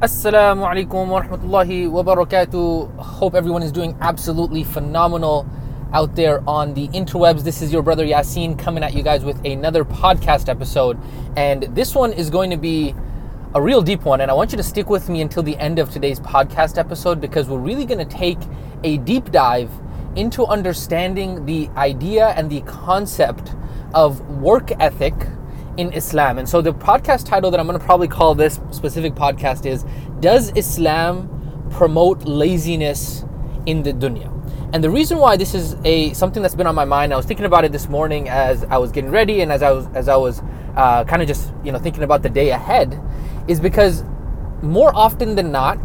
Assalamu alaikum wa rahmatullahi wa barakatuh. Hope everyone is doing absolutely phenomenal out there on the interwebs. This is your brother Yasin coming at you guys with another podcast episode. And this one is going to be a real deep one. And I want you to stick with me until the end of today's podcast episode because we're really going to take a deep dive into understanding the idea and the concept of work ethic in Islam. And so the podcast title that I'm going to probably call this specific podcast is Does Islam promote laziness in the dunya? And the reason why this is a something that's been on my mind, I was thinking about it this morning as I was getting ready and as I was as I was uh, kind of just you know thinking about the day ahead, is because more often than not,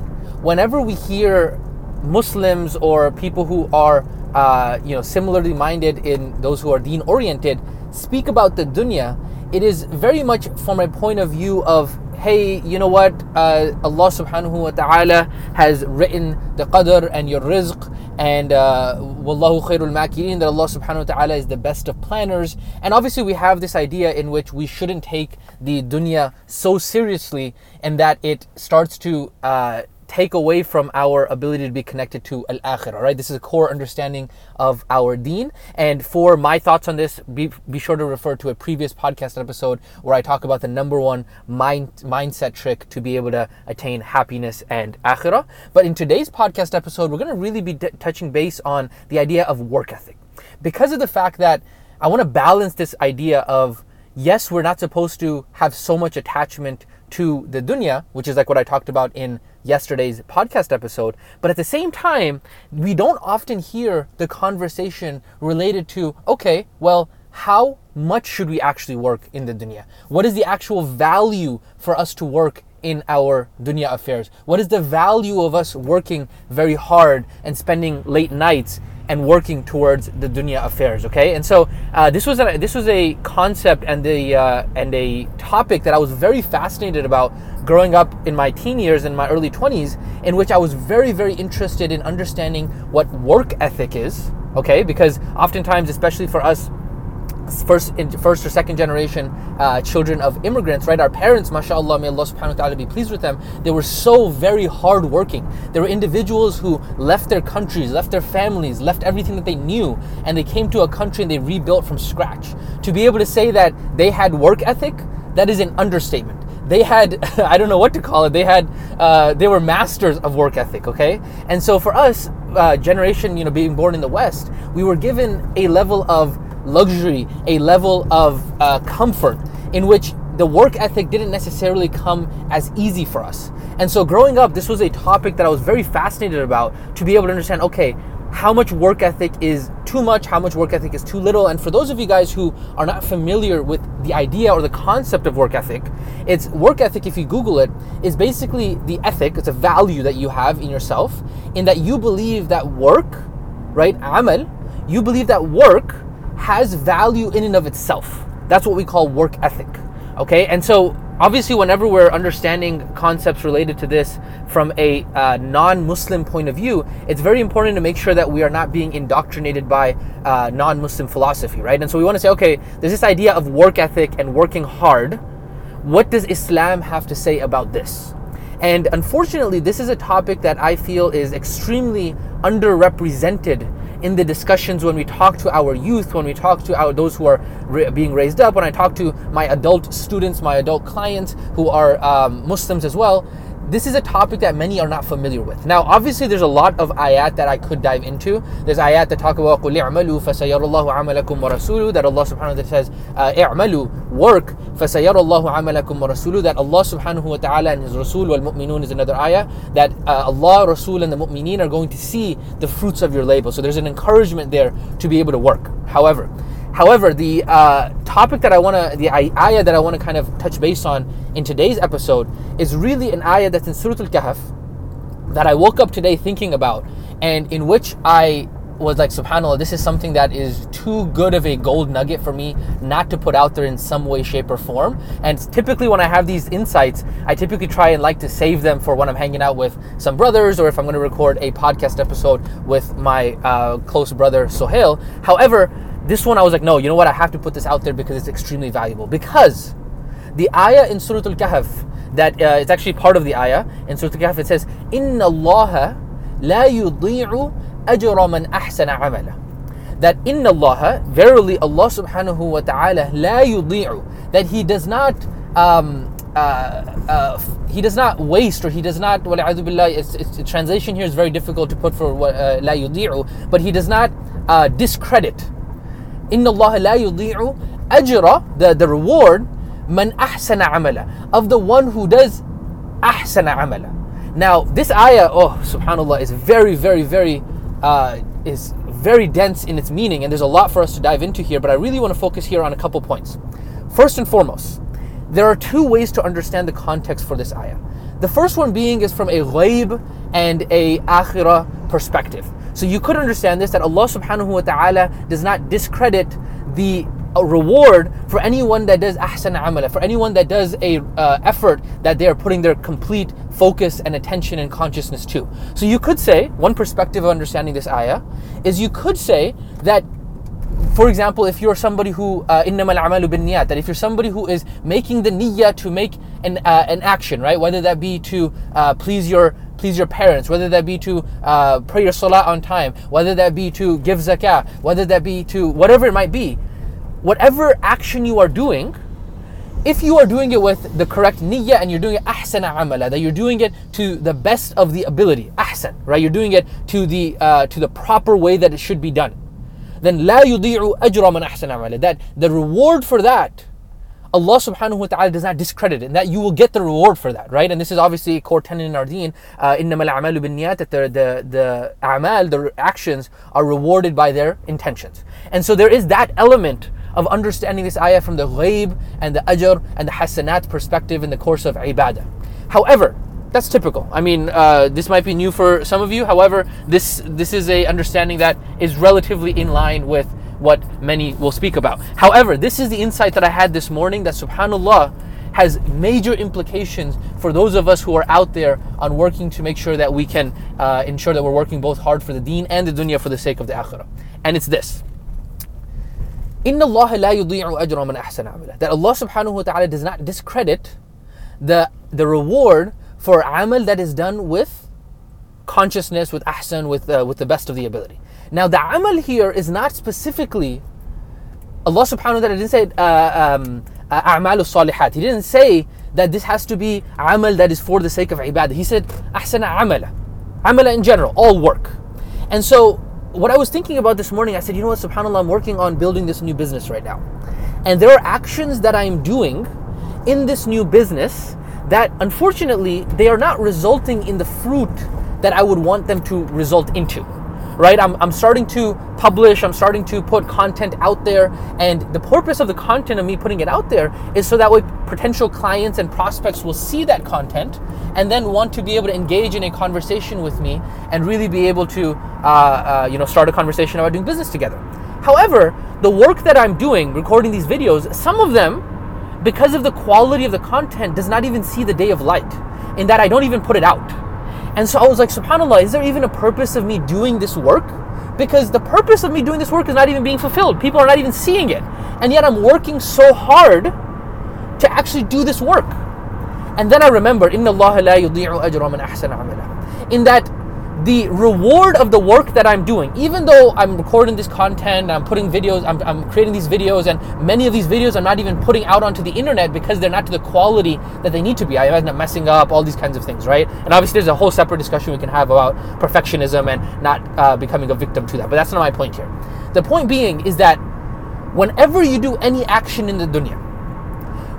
whenever we hear Muslims or people who are uh, you know similarly minded in those who are deen oriented speak about the dunya, it is very much from a point of view of hey, you know what? Uh, Allah subhanahu wa ta'ala has written the qadr and your rizq, and uh, wallahu khairul makirin, that Allah subhanahu wa ta'ala is the best of planners. And obviously, we have this idea in which we shouldn't take the dunya so seriously, and that it starts to uh, take away from our ability to be connected to al akhirah, right? This is a core understanding of our deen. And for my thoughts on this, be, be sure to refer to a previous podcast episode where I talk about the number one mind, mindset trick to be able to attain happiness and akhirah. But in today's podcast episode, we're going to really be d- touching base on the idea of work ethic because of the fact that I want to balance this idea of yes, we're not supposed to have so much attachment to the dunya, which is like what I talked about in yesterday's podcast episode. But at the same time, we don't often hear the conversation related to, okay, well, how much should we actually work in the dunya? What is the actual value for us to work in our dunya affairs? What is the value of us working very hard and spending late nights and working towards the dunya affairs. Okay, and so uh, this was a, this was a concept and the uh, and a topic that I was very fascinated about growing up in my teen years and my early 20s, in which I was very very interested in understanding what work ethic is. Okay, because oftentimes, especially for us first first or second generation uh, children of immigrants, right? Our parents, mashallah, may Allah subhanahu wa ta'ala be pleased with them, they were so very hardworking. They were individuals who left their countries, left their families, left everything that they knew, and they came to a country and they rebuilt from scratch. To be able to say that they had work ethic, that is an understatement. They had, I don't know what to call it, they had, uh, they were masters of work ethic, okay? And so for us, uh, generation, you know, being born in the West, we were given a level of luxury, a level of uh, comfort in which the work ethic didn't necessarily come as easy for us. And so growing up, this was a topic that I was very fascinated about to be able to understand okay, how much work ethic is too much, how much work ethic is too little. And for those of you guys who are not familiar with the idea or the concept of work ethic, it's work ethic, if you Google it, is basically the ethic, it's a value that you have in yourself, in that you believe that work, right, amal, you believe that work has value in and of itself. That's what we call work ethic. Okay, and so obviously, whenever we're understanding concepts related to this from a uh, non Muslim point of view, it's very important to make sure that we are not being indoctrinated by uh, non Muslim philosophy, right? And so we want to say, okay, there's this idea of work ethic and working hard. What does Islam have to say about this? And unfortunately, this is a topic that I feel is extremely underrepresented in the discussions when we talk to our youth, when we talk to our those who are re- being raised up, when I talk to my adult students, my adult clients who are um, Muslims as well, this is a topic that many are not familiar with. Now, obviously, there's a lot of ayat that I could dive into. There's ayat that talk about قُلْ اعْمَلُوا فَسَيَرَ اللَّهُ عَمَلَكُمْ وَرَسُولُهُ that Allah subhanahu wa ta'ala says, اعْمَلُوا work فَسَيَرَ اللَّهُ عَمَلَكُمْ وَرَسُولُهُ that Allah subhanahu wa ta'ala and His Rasul wal-Mu'minun is another ayah that uh, Allah, Rasul and the Mu'mineen are going to see the fruits of your labor. So there's an encouragement there to be able to work. However, However, the uh, topic that I want to, the ayah that I want to kind of touch base on in today's episode is really an ayah that's in Surah Al Kahf that I woke up today thinking about, and in which I was like, subhanAllah, this is something that is too good of a gold nugget for me not to put out there in some way, shape, or form. And typically, when I have these insights, I typically try and like to save them for when I'm hanging out with some brothers or if I'm going to record a podcast episode with my uh, close brother, Sohail. However, this one I was like, no, you know what? I have to put this out there because it's extremely valuable. Because the ayah in Surah Al Kahf, that uh, it's actually part of the ayah in Surah Al Kahf, it says, Inna Allah la yudhi'u ajra man ahsana amala. That inna Allah, verily Allah subhanahu wa ta'ala, la yudhi'u, that He does not. Um, uh, uh, he does not waste or he does not Well, it's, it's, the translation here is very difficult to put for uh, la uh, but he does not uh, discredit inna Allah la yudi'u ajra the, the reward man ahsana amala of the one who does ahsana amala now this ayah oh subhanallah is very very very uh, is very dense in its meaning, and there's a lot for us to dive into here, but I really want to focus here on a couple points. First and foremost, there are two ways to understand the context for this ayah. The first one being is from a ghaib and a akhirah perspective. So you could understand this that Allah subhanahu wa ta'ala does not discredit the a reward for anyone that does ahsan amala, for anyone that does a uh, effort that they are putting their complete focus and attention and consciousness to. So you could say, one perspective of understanding this ayah is you could say that for example, if you're somebody who uh, innamal amalu bin niyat, that if you're somebody who is making the niyyah to make an uh, an action, right, whether that be to uh, please your please your parents, whether that be to uh, pray your salah on time, whether that be to give zakah, whether that be to whatever it might be, whatever action you are doing, if you are doing it with the correct niyyah and you're doing it ahsana amala, that you're doing it to the best of the ability, ahsan, right? You're doing it to the uh, to the proper way that it should be done. Then la yudi'u ajra man ahsana amala. That the reward for that, Allah subhanahu wa ta'ala does not discredit it, and that you will get the reward for that, right? And this is obviously a core tenet in our deen. Uh, إِنَّمَا الْأَعْمَالُ بِالنِّيَّاتِ that the, the, the a'mal, the actions, are rewarded by their intentions. And so there is that element of understanding this ayah from the ghaib and the ajr and the hasanat perspective in the course of ibadah. However, that's typical. I mean, uh, this might be new for some of you. However, this this is a understanding that is relatively in line with what many will speak about. However, this is the insight that I had this morning that subhanallah has major implications for those of us who are out there on working to make sure that we can uh, ensure that we're working both hard for the deen and the dunya for the sake of the akhirah. And it's this. Inna Allah la yudi'u ajra man ahsana amala. That Allah subhanahu wa ta'ala does not discredit the, the reward for amal that is done with consciousness, with ahsan, with, uh, with the best of the ability. Now the amal here is not specifically, Allah subhanahu wa ta'ala didn't say uh, um, uh, a'mal salihat. He didn't say that this has to be amal that is for the sake of ibadah. He said ahsana amala. Amala in general, all work. And so what I was thinking about this morning, I said, you know what, subhanAllah, I'm working on building this new business right now. And there are actions that I'm doing in this new business that unfortunately they are not resulting in the fruit that I would want them to result into right? I'm, I'm starting to publish, I'm starting to put content out there. And the purpose of the content of me putting it out there is so that way potential clients and prospects will see that content and then want to be able to engage in a conversation with me and really be able to, uh, uh, you know, start a conversation about doing business together. However, the work that I'm doing, recording these videos, some of them, because of the quality of the content, does not even see the day of light in that I don't even put it out. And so I was like, subhanAllah, is there even a purpose of me doing this work? Because the purpose of me doing this work is not even being fulfilled. People are not even seeing it. And yet I'm working so hard to actually do this work. And then I remember, إِنَّ اللَّهَ لَا يُضِيعُ أَجْرَ مَنْ أَحْسَنَ عَمَلًا In that the reward of the work that I'm doing, even though I'm recording this content, I'm putting videos, I'm, I'm, creating these videos, and many of these videos I'm not even putting out onto the internet because they're not to the quality that they need to be. I imagine I'm messing up, all these kinds of things, right? And obviously, there's a whole separate discussion we can have about perfectionism and not uh, becoming a victim to that. But that's not my point here. The point being is that whenever you do any action in the dunya,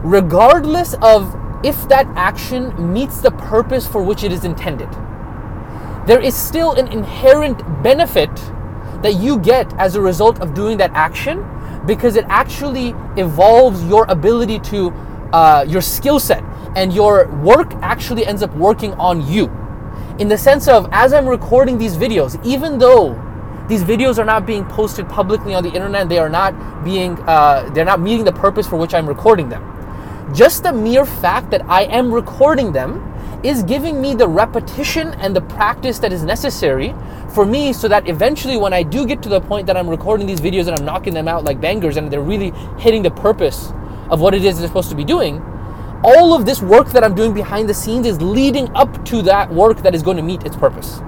regardless of if that action meets the purpose for which it is intended, there is still an inherent benefit that you get as a result of doing that action because it actually evolves your ability to uh, your skill set and your work actually ends up working on you. In the sense of as i'm recording these videos even though these videos are not being posted publicly on the internet they are not being uh, they're not meeting the purpose for which i'm recording them. Just the mere fact that i am recording them is giving me the repetition and the practice that is necessary for me so that eventually when I do get to the point that I'm recording these videos and I'm knocking them out like bangers and they're really hitting the purpose of what it is they're supposed to be doing, all of this work that I'm doing behind the scenes is leading up to that work that is going to meet its purpose.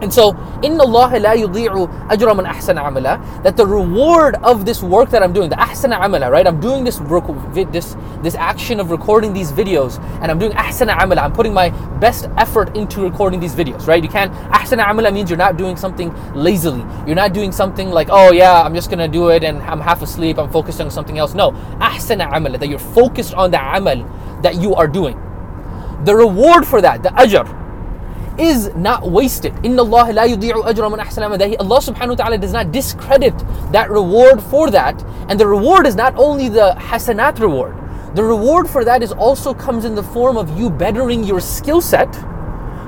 And so, in Allah la yudhi'u ajra man ahsana amala, that the reward of this work that I'm doing, the ahsana amala, right? I'm doing this work, this this action of recording these videos, and I'm doing ahsana amala. I'm putting my best effort into recording these videos, right? You can't ahsana amala means you're not doing something lazily. You're not doing something like, oh yeah, I'm just gonna do it, and I'm half asleep. I'm focused on something else. No, ahsana amala, that you're focused on the amal that you are doing. The reward for that, the ajr, is not wasted. Inna Allah la yudi'u ajra man ahsana Allah subhanahu wa ta'ala does not discredit that reward for that. And the reward is not only the hasanat reward. The reward for that is also comes in the form of you bettering your skill set.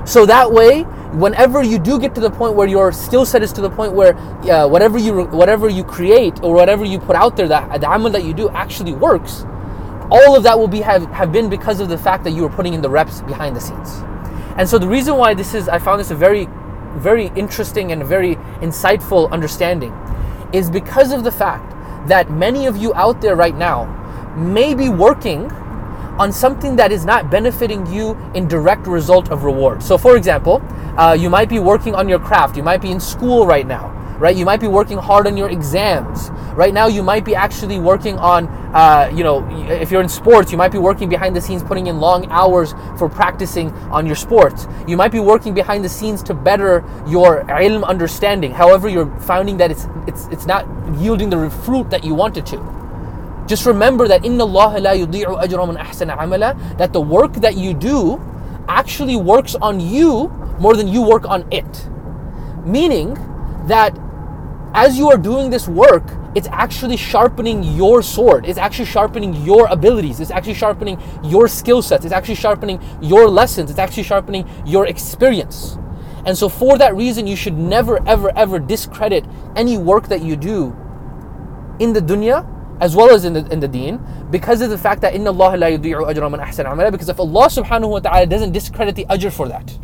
So that way, whenever you do get to the point where your skill set is to the point where uh, whatever you whatever you create or whatever you put out there, that the amal that you do actually works. All of that will be have, have been because of the fact that you were putting in the reps behind the scenes. And so the reason why this is, I found this a very, very interesting and very insightful understanding is because of the fact that many of you out there right now may be working on something that is not benefiting you in direct result of reward. So, for example, uh, you might be working on your craft, you might be in school right now right? You might be working hard on your exams. Right now, you might be actually working on, uh, you know, if you're in sports, you might be working behind the scenes, putting in long hours for practicing on your sports. You might be working behind the scenes to better your ilm understanding. However, you're finding that it's it's it's not yielding the fruit that you wanted to. Just remember that inna Allah la yudi'u ajra man ahsana amala. That the work that you do actually works on you more than you work on it. Meaning that as you are doing this work, it's actually sharpening your sword. It's actually sharpening your abilities. It's actually sharpening your skill sets. It's actually sharpening your lessons. It's actually sharpening your experience. And so, for that reason, you should never, ever, ever discredit any work that you do in the dunya as well as in the, in the deen because of the fact that inna Allah la yudi'u ajra man ahsan amala because if Allah subhanahu wa ta'ala doesn't discredit the ajr for that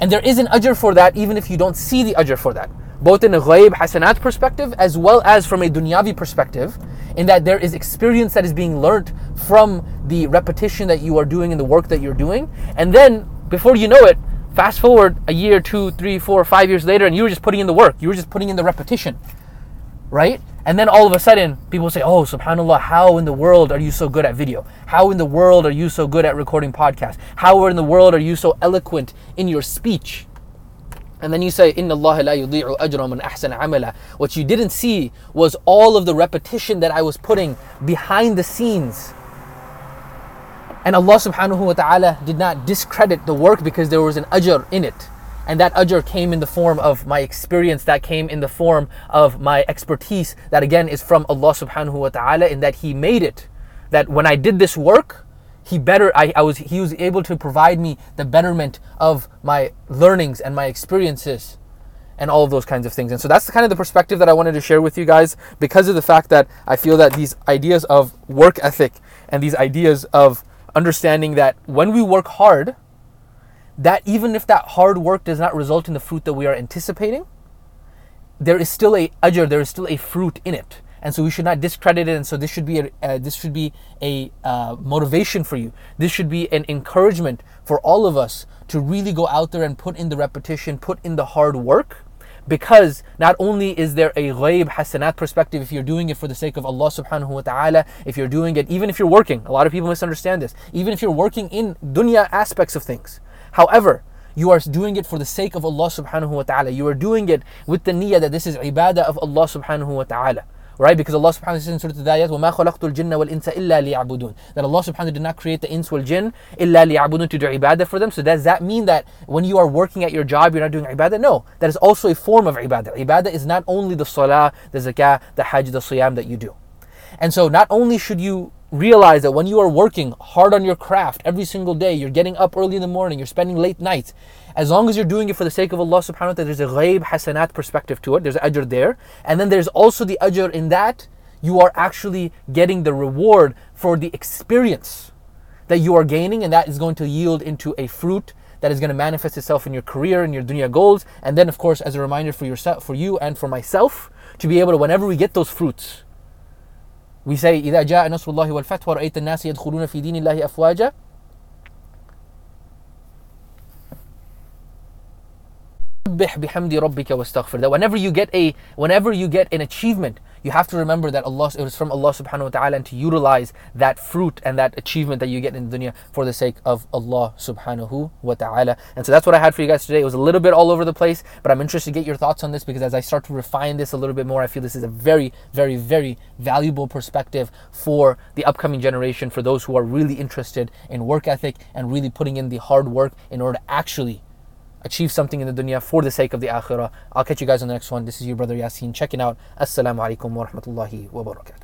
and there is an ajr for that even if you don't see the ajr for that both in a ghaib hasanat perspective as well as from a dunyavi perspective, in that there is experience that is being learnt from the repetition that you are doing and the work that you're doing. And then before you know it, fast forward a year, two, three, four, five years later, and you were just putting in the work, you were just putting in the repetition, right? And then all of a sudden, people say, Oh, subhanAllah, how in the world are you so good at video? How in the world are you so good at recording podcasts? How in the world are you so eloquent in your speech? And then you say, Inna Allah la yudi'u ajra man ahsana amala. What you didn't see was all of the repetition that I was putting behind the scenes. And Allah subhanahu wa ta'ala did not discredit the work because there was an ajr in it. And that ajr came in the form of my experience, that came in the form of my expertise, that again is from Allah subhanahu wa ta'ala, in that He made it. That when I did this work, he better I, I was he was able to provide me the betterment of my learnings and my experiences and all of those kinds of things. And so that's the kind of the perspective that I wanted to share with you guys because of the fact that I feel that these ideas of work ethic and these ideas of understanding that when we work hard, that even if that hard work does not result in the fruit that we are anticipating, there is still a ajr, there is still a fruit in it and so we should not discredit it. And so this should be a uh, this should be a uh, motivation for you. This should be an encouragement for all of us to really go out there and put in the repetition, put in the hard work. Because not only is there a ghaib hasanat perspective if you're doing it for the sake of Allah subhanahu wa ta'ala, if you're doing it, even if you're working, a lot of people misunderstand this, even if you're working in dunya aspects of things. However, you are doing it for the sake of Allah subhanahu wa ta'ala. You are doing it with the niyyah that this is ibadah of Allah subhanahu wa ta'ala. Right? Because Allah subhanahu wa ta'ala says in Surah Al-Dhariyat, وَمَا خَلَقْتُ الْجِنَّ وَالْإِنسَ إِلَّا لِيَعْبُدُونَ That Allah subhanahu wa ta'ala did not create the ins wal jinn إِلَّا لِيَعْبُدُونَ to do ibadah for them. So does that mean that when you are working at your job, you're not doing ibadah? No. That is also a form of ibadah. Ibadah is not only the salah, the zakah, the hajj, the siyam that you do. And so not only should you realize that when you are working hard on your craft every single day, you're getting up early in the morning, you're spending late nights, as long as you're doing it for the sake of Allah subhanahu wa ta'ala, there's a ghaib hasanat perspective to it. There's ajr there. And then there's also the ajr in that you are actually getting the reward for the experience that you are gaining, and that is going to yield into a fruit that is going to manifest itself in your career and your dunya goals. And then, of course, as a reminder for yourself, for you, and for myself, to be able to, whenever we get those fruits, We say إذا جاء نصر الله والفتح ورأيت الناس يدخلون في دين الله أفواجا whenever you get a whenever you get an achievement, you have to remember that Allah it was from Allah subhanahu wa ta'ala and to utilize that fruit and that achievement that you get in dunya for the sake of Allah subhanahu wa ta'ala. And so that's what I had for you guys today. It was a little bit all over the place, but I'm interested to get your thoughts on this because as I start to refine this a little bit more, I feel this is a very, very, very valuable perspective for the upcoming generation, for those who are really interested in work ethic and really putting in the hard work in order to actually achieve something in the dunya for the sake of the akhirah. I'll catch you guys on the next one. This is your brother Yasin checking out. Assalamu alaikum wa rahmatullahi wa barakatuh.